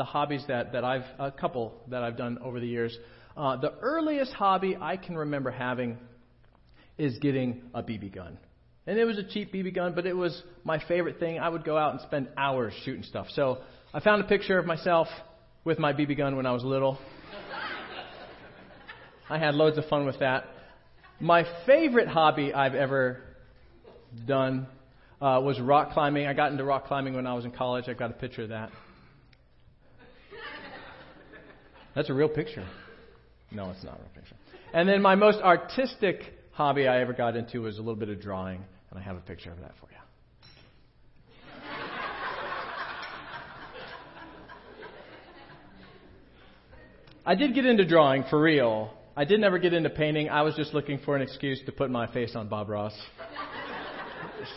the hobbies that, that I've, a couple that I've done over the years. Uh, the earliest hobby I can remember having is getting a BB gun. And it was a cheap BB gun, but it was my favorite thing. I would go out and spend hours shooting stuff. So I found a picture of myself with my BB gun when I was little. I had loads of fun with that. My favorite hobby I've ever done uh, was rock climbing. I got into rock climbing when I was in college. I got a picture of that. That's a real picture. No, it's not a real picture. And then my most artistic hobby I ever got into was a little bit of drawing, and I have a picture of that for you. I did get into drawing for real. I did never get into painting. I was just looking for an excuse to put my face on Bob Ross.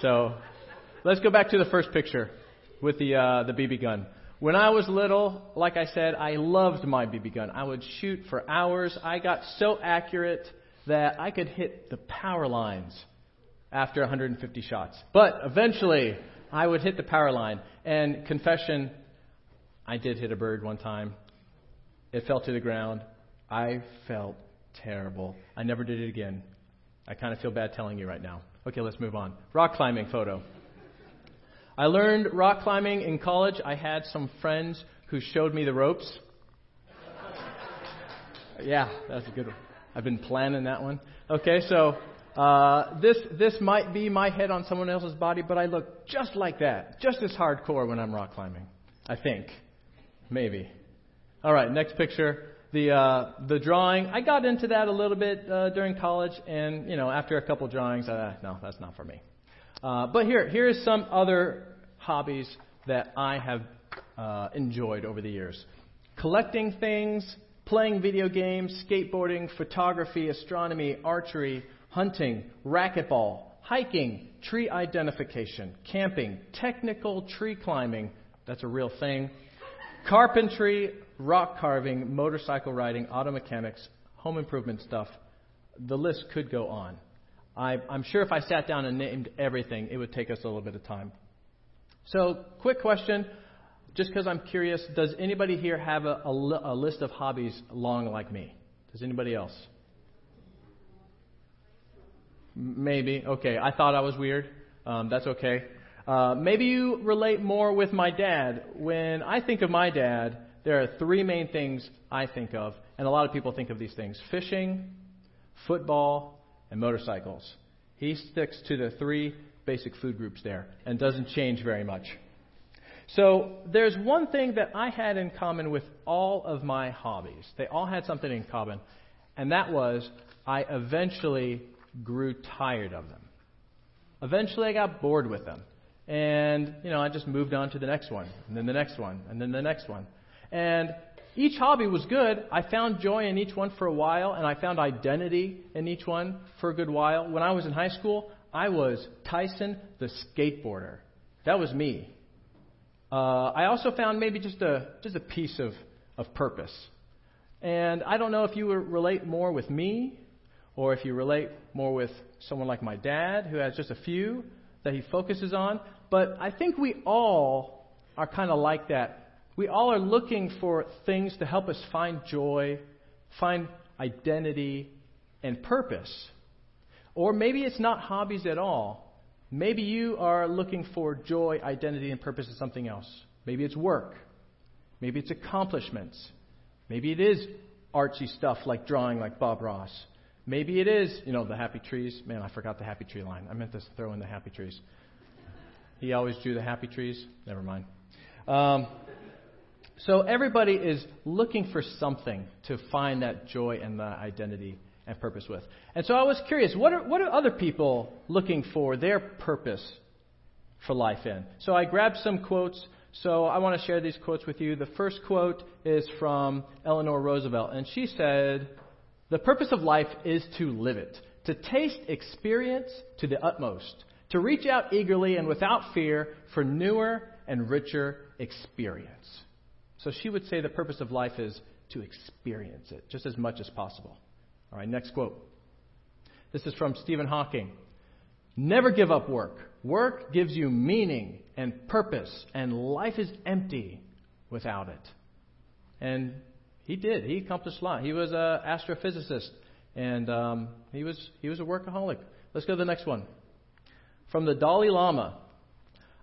so, let's go back to the first picture with the uh, the BB gun. When I was little, like I said, I loved my BB gun. I would shoot for hours. I got so accurate that I could hit the power lines after 150 shots. But eventually, I would hit the power line. And confession, I did hit a bird one time. It fell to the ground. I felt terrible. I never did it again. I kind of feel bad telling you right now. Okay, let's move on. Rock climbing photo. I learned rock climbing in college. I had some friends who showed me the ropes. yeah, that's a good one. I've been planning that one. Okay, so uh, this this might be my head on someone else's body, but I look just like that, just as hardcore when I'm rock climbing. I think, maybe. All right, next picture. The uh, the drawing. I got into that a little bit uh, during college, and you know, after a couple drawings, uh, no, that's not for me. Uh, but here, here is some other hobbies that I have uh, enjoyed over the years collecting things, playing video games, skateboarding, photography, astronomy, archery, hunting, racquetball, hiking, tree identification, camping, technical tree climbing that's a real thing carpentry, rock carving, motorcycle riding, auto mechanics, home improvement stuff. The list could go on. I, I'm sure if I sat down and named everything, it would take us a little bit of time. So, quick question, just because I'm curious, does anybody here have a, a, a, list of hobbies long like me? Does anybody else? Maybe. Okay, I thought I was weird. Um, that's okay. Uh, maybe you relate more with my dad. When I think of my dad, there are three main things I think of, and a lot of people think of these things fishing, football, and motorcycles. He sticks to the three basic food groups there and doesn't change very much. So there's one thing that I had in common with all of my hobbies. They all had something in common, and that was I eventually grew tired of them. Eventually I got bored with them. And, you know, I just moved on to the next one, and then the next one, and then the next one. And each hobby was good. I found joy in each one for a while, and I found identity in each one for a good while. When I was in high school, I was Tyson the skateboarder. That was me. Uh, I also found maybe just a just a piece of, of purpose. And I don't know if you relate more with me, or if you relate more with someone like my dad, who has just a few that he focuses on. But I think we all are kind of like that we all are looking for things to help us find joy, find identity, and purpose. Or maybe it's not hobbies at all. Maybe you are looking for joy, identity, and purpose in something else. Maybe it's work. Maybe it's accomplishments. Maybe it is artsy stuff like drawing, like Bob Ross. Maybe it is, you know, the happy trees. Man, I forgot the happy tree line. I meant to throw in the happy trees. He always drew the happy trees. Never mind. Um, so everybody is looking for something to find that joy and that identity and purpose with. And so I was curious, what are, what are other people looking for their purpose for life in? So I grabbed some quotes. So I want to share these quotes with you. The first quote is from Eleanor Roosevelt, and she said, The purpose of life is to live it, to taste experience to the utmost, to reach out eagerly and without fear for newer and richer experience. So she would say the purpose of life is to experience it just as much as possible. All right, next quote. This is from Stephen Hawking. Never give up work. Work gives you meaning and purpose, and life is empty without it. And he did. He accomplished a lot. He was an astrophysicist, and um, he was he was a workaholic. Let's go to the next one. From the Dalai Lama.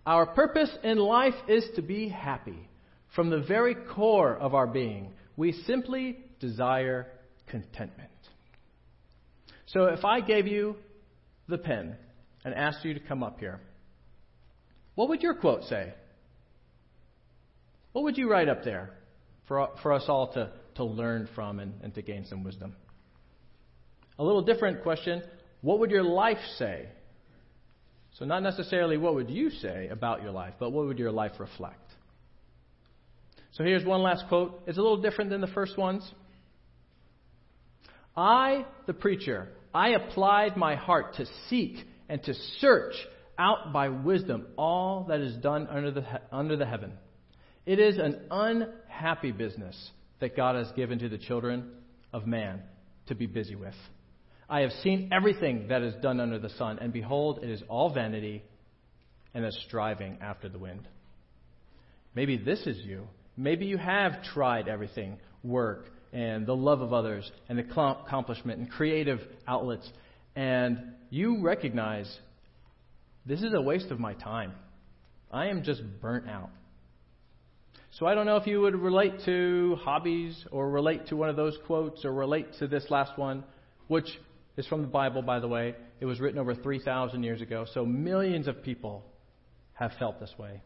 Our purpose in life is to be happy. From the very core of our being, we simply desire contentment. So if I gave you the pen and asked you to come up here, what would your quote say? What would you write up there for, for us all to, to learn from and, and to gain some wisdom? A little different question what would your life say? So, not necessarily what would you say about your life, but what would your life reflect? So, here's one last quote. It's a little different than the first ones. I, the preacher, I applied my heart to seek and to search out by wisdom all that is done under the, under the heaven. It is an unhappy business that God has given to the children of man to be busy with. I have seen everything that is done under the sun, and behold, it is all vanity and a striving after the wind. Maybe this is you. Maybe you have tried everything work and the love of others and the accomplishment and creative outlets, and you recognize this is a waste of my time. I am just burnt out. So I don't know if you would relate to hobbies or relate to one of those quotes or relate to this last one, which is from the Bible, by the way. It was written over 3,000 years ago, so millions of people have felt this way.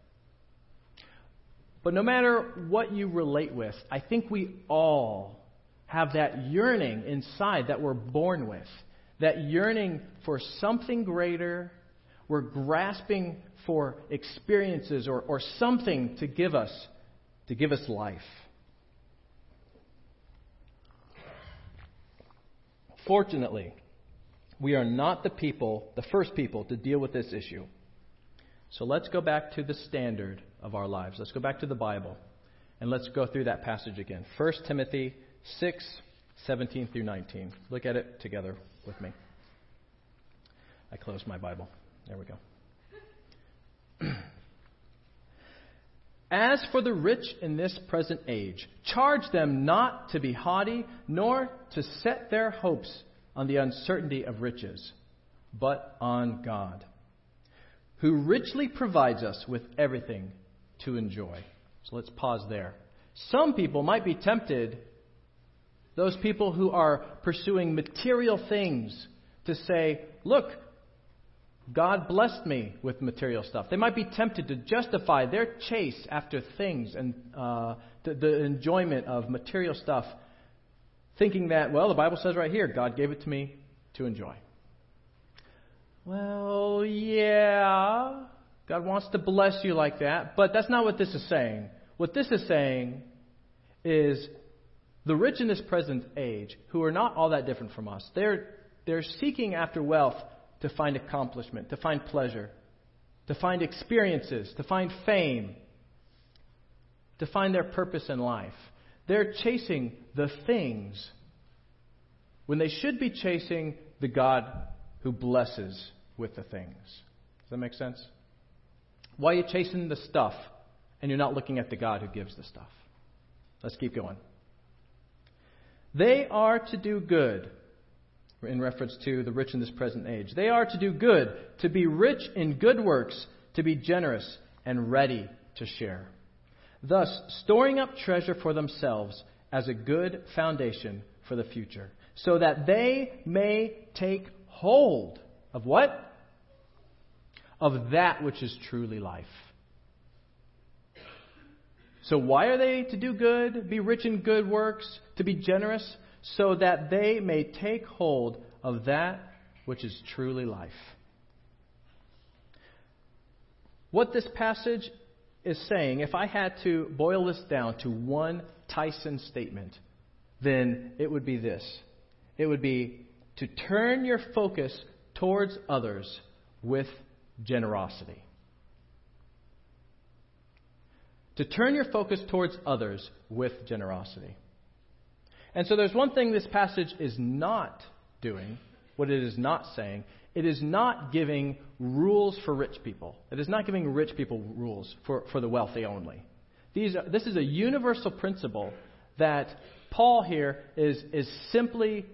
But no matter what you relate with, I think we all have that yearning inside that we're born with. That yearning for something greater. We're grasping for experiences or, or something to give us to give us life. Fortunately, we are not the people, the first people, to deal with this issue. So let's go back to the standard of our lives. Let's go back to the Bible and let's go through that passage again. 1 Timothy 6, 17 through 19. Look at it together with me. I closed my Bible. There we go. As for the rich in this present age, charge them not to be haughty, nor to set their hopes on the uncertainty of riches, but on God, who richly provides us with everything to enjoy. So let's pause there. Some people might be tempted, those people who are pursuing material things, to say, look, God blessed me with material stuff. They might be tempted to justify their chase after things and uh, the, the enjoyment of material stuff, thinking that, well, the Bible says right here, God gave it to me to enjoy. Well, yeah, God wants to bless you like that, but that's not what this is saying. What this is saying is the rich in this present age, who are not all that different from us, they're, they're seeking after wealth to find accomplishment, to find pleasure, to find experiences, to find fame, to find their purpose in life. They're chasing the things when they should be chasing the God who blesses with the things. Does that make sense? Why are you chasing the stuff and you're not looking at the God who gives the stuff? Let's keep going. They are to do good in reference to the rich in this present age. They are to do good, to be rich in good works, to be generous and ready to share. Thus, storing up treasure for themselves as a good foundation for the future, so that they may take hold of what? Of that which is truly life. So, why are they to do good, be rich in good works, to be generous? so that they may take hold of that which is truly life. What this passage is saying, if I had to boil this down to one Tyson statement, then it would be this it would be to turn your focus towards others with generosity. To turn your focus towards others with generosity. And so there's one thing this passage is not doing, what it is not saying. It is not giving rules for rich people. It is not giving rich people rules for, for the wealthy only. These are, this is a universal principle that Paul here is, is simply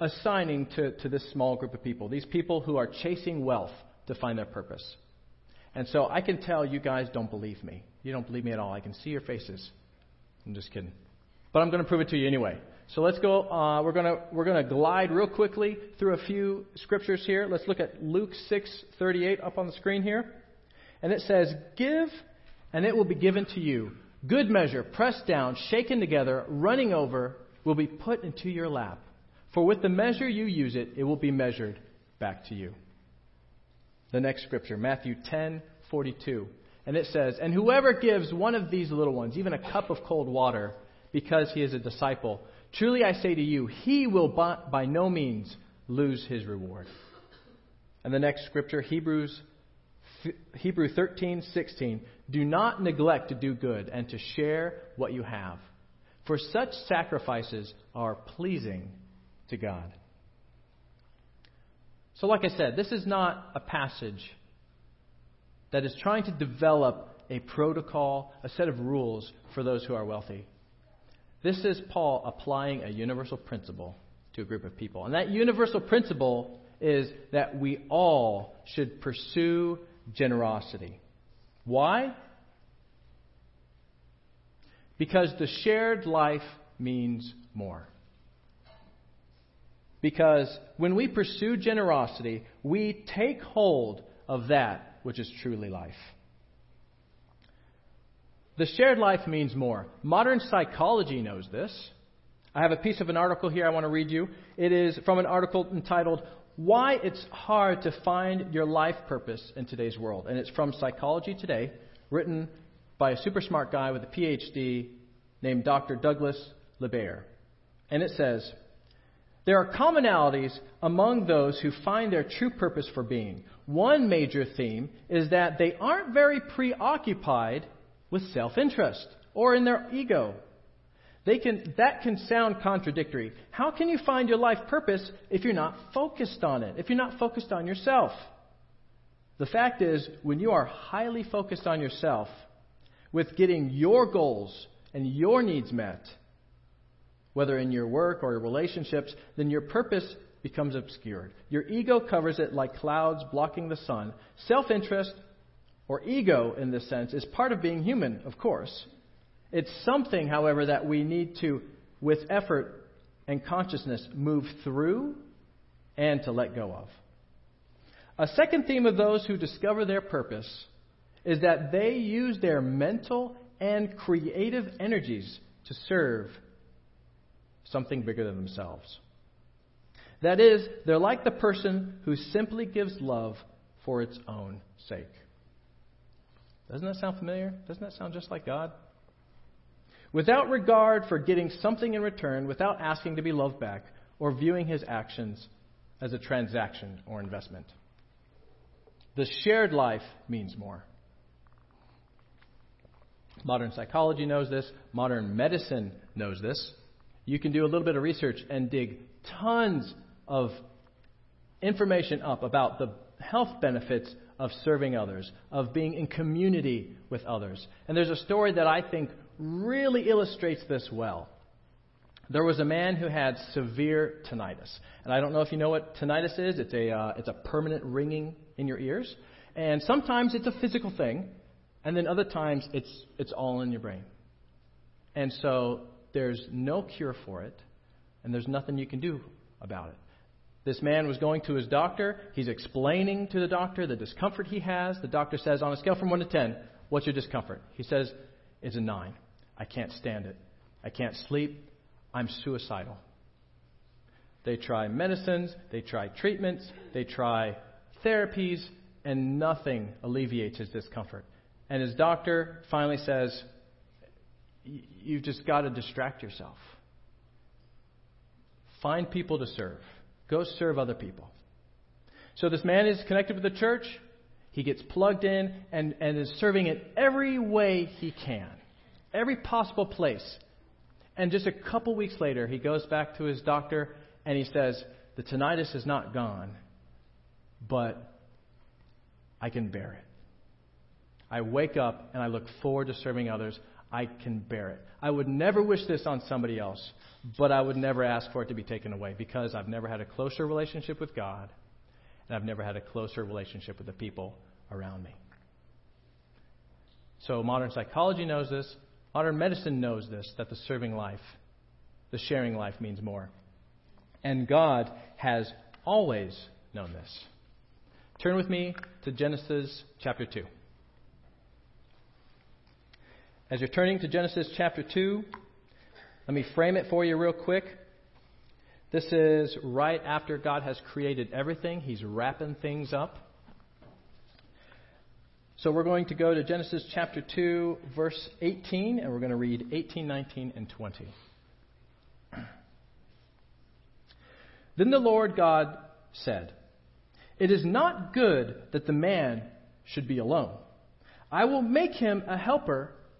assigning to, to this small group of people, these people who are chasing wealth to find their purpose. And so I can tell you guys don't believe me. You don't believe me at all. I can see your faces. I'm just kidding. But I'm going to prove it to you anyway. So let's go. Uh, we're going to we're going to glide real quickly through a few scriptures here. Let's look at Luke 6:38 up on the screen here, and it says, "Give, and it will be given to you. Good measure, pressed down, shaken together, running over, will be put into your lap. For with the measure you use it, it will be measured back to you." The next scripture, Matthew 10:42, and it says, "And whoever gives one of these little ones even a cup of cold water, because he is a disciple." Truly I say to you, he will by no means lose his reward. And the next scripture, Hebrews Hebrew 13:16, do not neglect to do good and to share what you have, for such sacrifices are pleasing to God. So like I said, this is not a passage that is trying to develop a protocol, a set of rules for those who are wealthy. This is Paul applying a universal principle to a group of people. And that universal principle is that we all should pursue generosity. Why? Because the shared life means more. Because when we pursue generosity, we take hold of that which is truly life. The shared life means more. Modern psychology knows this. I have a piece of an article here I want to read you. It is from an article entitled Why It's Hard to Find Your Life Purpose in Today's World. And it's from Psychology Today, written by a super smart guy with a PhD named Dr. Douglas LaBier. And it says, there are commonalities among those who find their true purpose for being. One major theme is that they aren't very preoccupied with self interest or in their ego. They can, that can sound contradictory. How can you find your life purpose if you're not focused on it, if you're not focused on yourself? The fact is, when you are highly focused on yourself, with getting your goals and your needs met, whether in your work or your relationships, then your purpose becomes obscured. Your ego covers it like clouds blocking the sun. Self interest or ego in this sense, is part of being human, of course. It's something, however, that we need to, with effort and consciousness, move through and to let go of. A second theme of those who discover their purpose is that they use their mental and creative energies to serve something bigger than themselves. That is, they're like the person who simply gives love for its own sake. Doesn't that sound familiar? Doesn't that sound just like God? Without regard for getting something in return, without asking to be loved back, or viewing his actions as a transaction or investment. The shared life means more. Modern psychology knows this. Modern medicine knows this. You can do a little bit of research and dig tons of information up about the health benefits of serving others, of being in community with others. And there's a story that I think really illustrates this well. There was a man who had severe tinnitus. And I don't know if you know what tinnitus is. It's a, uh, it's a permanent ringing in your ears. And sometimes it's a physical thing, and then other times it's, it's all in your brain. And so there's no cure for it, and there's nothing you can do about it. This man was going to his doctor. He's explaining to the doctor the discomfort he has. The doctor says, on a scale from 1 to 10, what's your discomfort? He says, it's a 9. I can't stand it. I can't sleep. I'm suicidal. They try medicines, they try treatments, they try therapies, and nothing alleviates his discomfort. And his doctor finally says, You've just got to distract yourself. Find people to serve. Go serve other people. So this man is connected with the church. He gets plugged in and, and is serving in every way he can, every possible place. And just a couple weeks later, he goes back to his doctor and he says, The tinnitus is not gone, but I can bear it. I wake up and I look forward to serving others. I can bear it. I would never wish this on somebody else, but I would never ask for it to be taken away because I've never had a closer relationship with God and I've never had a closer relationship with the people around me. So modern psychology knows this. Modern medicine knows this that the serving life, the sharing life means more. And God has always known this. Turn with me to Genesis chapter 2. As you're turning to Genesis chapter 2, let me frame it for you real quick. This is right after God has created everything, He's wrapping things up. So we're going to go to Genesis chapter 2, verse 18, and we're going to read 18, 19, and 20. Then the Lord God said, It is not good that the man should be alone. I will make him a helper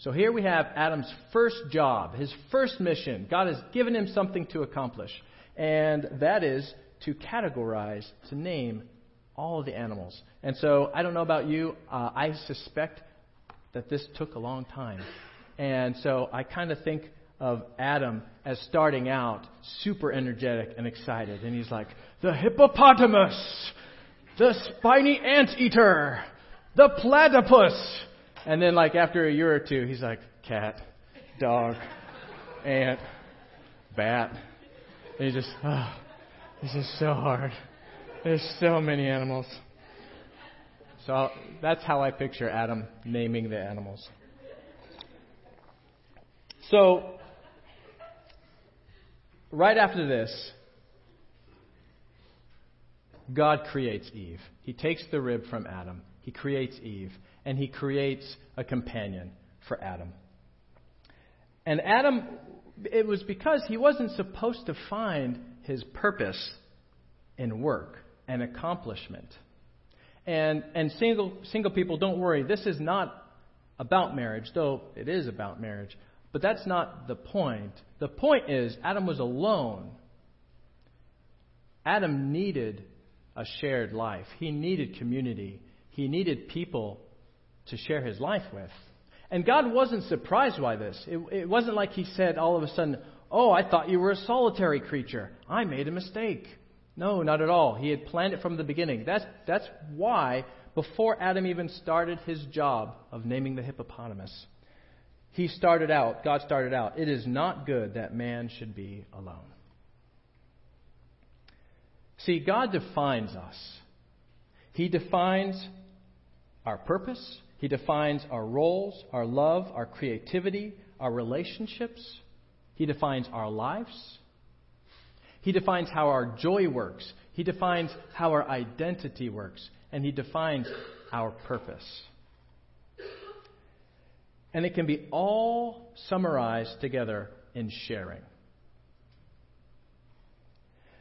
So here we have Adam's first job, his first mission. God has given him something to accomplish, and that is to categorize, to name all the animals. And so I don't know about you, uh, I suspect that this took a long time. And so I kind of think of Adam as starting out super energetic and excited. And he's like, the hippopotamus, the spiny anteater, the platypus. And then, like, after a year or two, he's like, cat, dog, ant, bat. And he just, oh, this is so hard. There's so many animals. So that's how I picture Adam naming the animals. So, right after this, God creates Eve. He takes the rib from Adam. He creates Eve. And he creates a companion for Adam. And Adam, it was because he wasn't supposed to find his purpose in work and accomplishment. And, and single, single people, don't worry, this is not about marriage, though it is about marriage. But that's not the point. The point is, Adam was alone. Adam needed a shared life, he needed community, he needed people to share his life with. And God wasn't surprised by this. It, it wasn't like he said all of a sudden, Oh, I thought you were a solitary creature. I made a mistake. No, not at all. He had planned it from the beginning. That's, that's why, before Adam even started his job of naming the hippopotamus, he started out, God started out, it is not good that man should be alone. See, God defines us. He defines our purpose, He defines our roles, our love, our creativity, our relationships. He defines our lives. He defines how our joy works. He defines how our identity works. And He defines our purpose. And it can be all summarized together in sharing.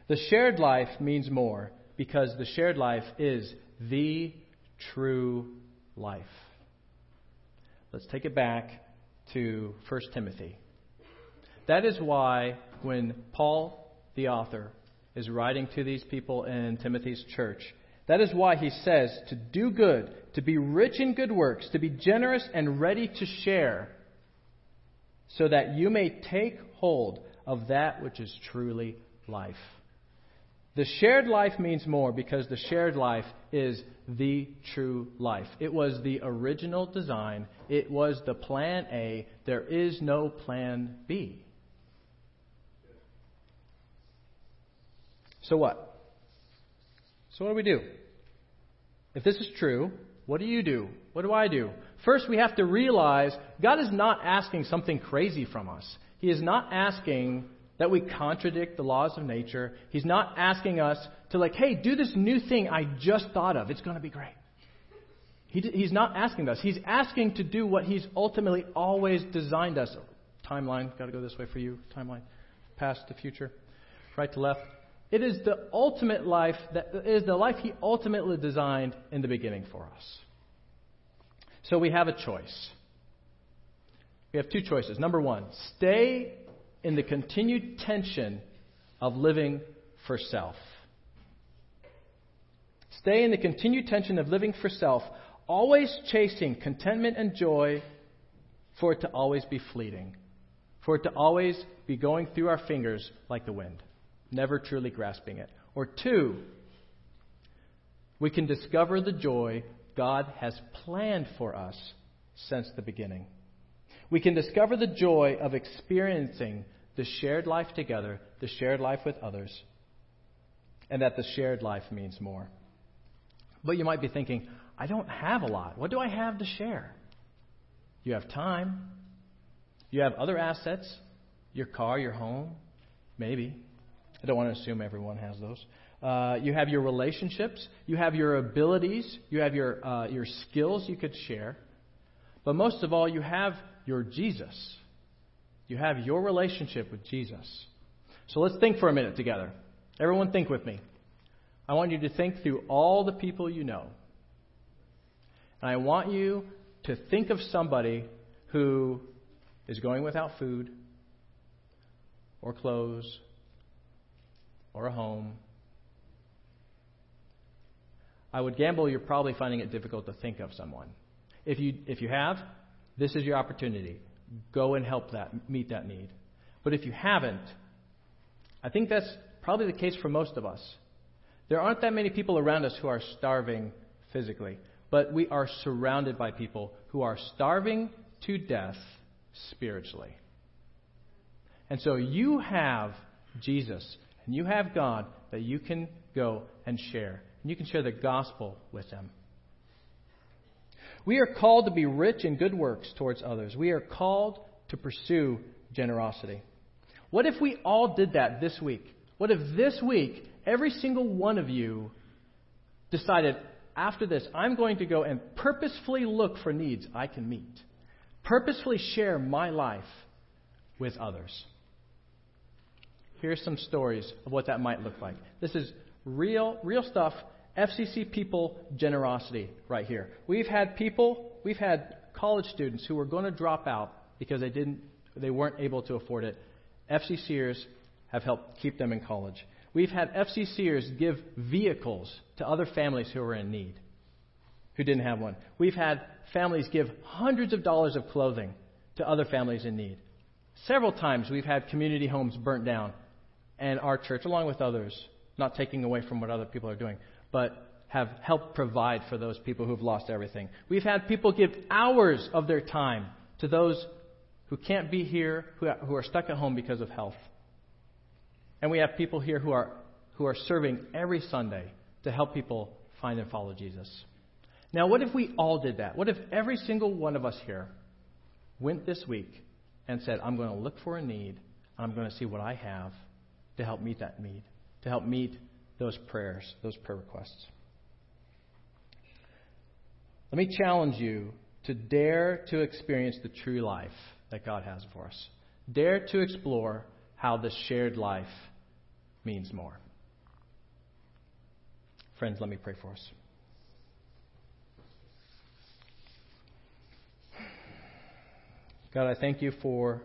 The shared life means more because the shared life is the true life. Let's take it back to 1 Timothy. That is why when Paul the author, is writing to these people in Timothy's church. That is why he says to do good, to be rich in good works, to be generous and ready to share, so that you may take hold of that which is truly life. The shared life means more because the shared life is the true life. It was the original design, it was the plan A. There is no plan B. So what? So what do we do? If this is true, what do you do? What do I do? First, we have to realize God is not asking something crazy from us. He is not asking that we contradict the laws of nature. He's not asking us to, like, hey, do this new thing I just thought of. It's going to be great. He, he's not asking us. He's asking to do what He's ultimately always designed us timeline. Got to go this way for you. Timeline. Past to future. Right to left. It is the ultimate life that is the life He ultimately designed in the beginning for us. So we have a choice. We have two choices. Number one, stay in the continued tension of living for self. Stay in the continued tension of living for self, always chasing contentment and joy for it to always be fleeting, for it to always be going through our fingers like the wind, never truly grasping it. Or two, we can discover the joy God has planned for us since the beginning. We can discover the joy of experiencing the shared life together, the shared life with others, and that the shared life means more. But you might be thinking, I don't have a lot. What do I have to share? You have time. You have other assets, your car, your home, maybe. I don't want to assume everyone has those. Uh, you have your relationships. You have your abilities. You have your, uh, your skills you could share. But most of all, you have your Jesus. You have your relationship with Jesus. So let's think for a minute together. Everyone, think with me. I want you to think through all the people you know. And I want you to think of somebody who is going without food or clothes or a home. I would gamble you're probably finding it difficult to think of someone. If you, if you have, this is your opportunity. Go and help that, meet that need. But if you haven't, I think that's probably the case for most of us. There aren't that many people around us who are starving physically, but we are surrounded by people who are starving to death spiritually. And so you have Jesus and you have God that you can go and share. And you can share the gospel with them. We are called to be rich in good works towards others. We are called to pursue generosity. What if we all did that this week? What if this week every single one of you decided, after this, I'm going to go and purposefully look for needs I can meet, purposefully share my life with others. Here's some stories of what that might look like. This is real, real stuff. FCC people generosity right here. We've had people, we've had college students who were going to drop out because they didn't, they weren't able to afford it. FCCers have helped keep them in college. We've had FCCers give vehicles to other families who were in need, who didn't have one. We've had families give hundreds of dollars of clothing to other families in need. Several times we've had community homes burnt down, and our church, along with others, not taking away from what other people are doing, but have helped provide for those people who've lost everything. We've had people give hours of their time to those who can't be here, who are stuck at home because of health. And we have people here who are, who are serving every Sunday to help people find and follow Jesus. Now, what if we all did that? What if every single one of us here went this week and said, I'm going to look for a need, and I'm going to see what I have to help meet that need, to help meet those prayers, those prayer requests? Let me challenge you to dare to experience the true life that God has for us. Dare to explore how the shared life means more. Friends, let me pray for us. God, I thank you for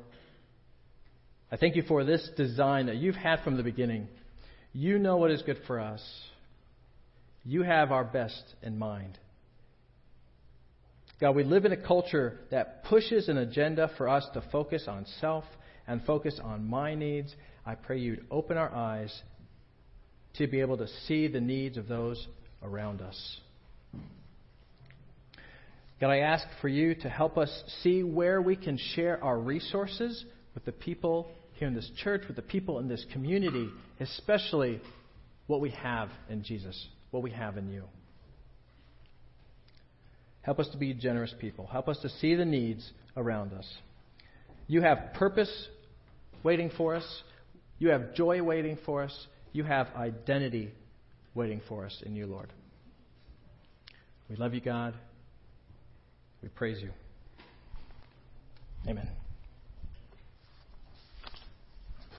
I thank you for this design that you've had from the beginning. You know what is good for us. You have our best in mind. God, we live in a culture that pushes an agenda for us to focus on self and focus on my needs, I pray you'd open our eyes to be able to see the needs of those around us. God, I ask for you to help us see where we can share our resources with the people here in this church, with the people in this community, especially what we have in Jesus, what we have in you. Help us to be generous people. Help us to see the needs around us. You have purpose waiting for us. You have joy waiting for us. You have identity waiting for us in you, Lord. We love you, God. We praise you. Amen.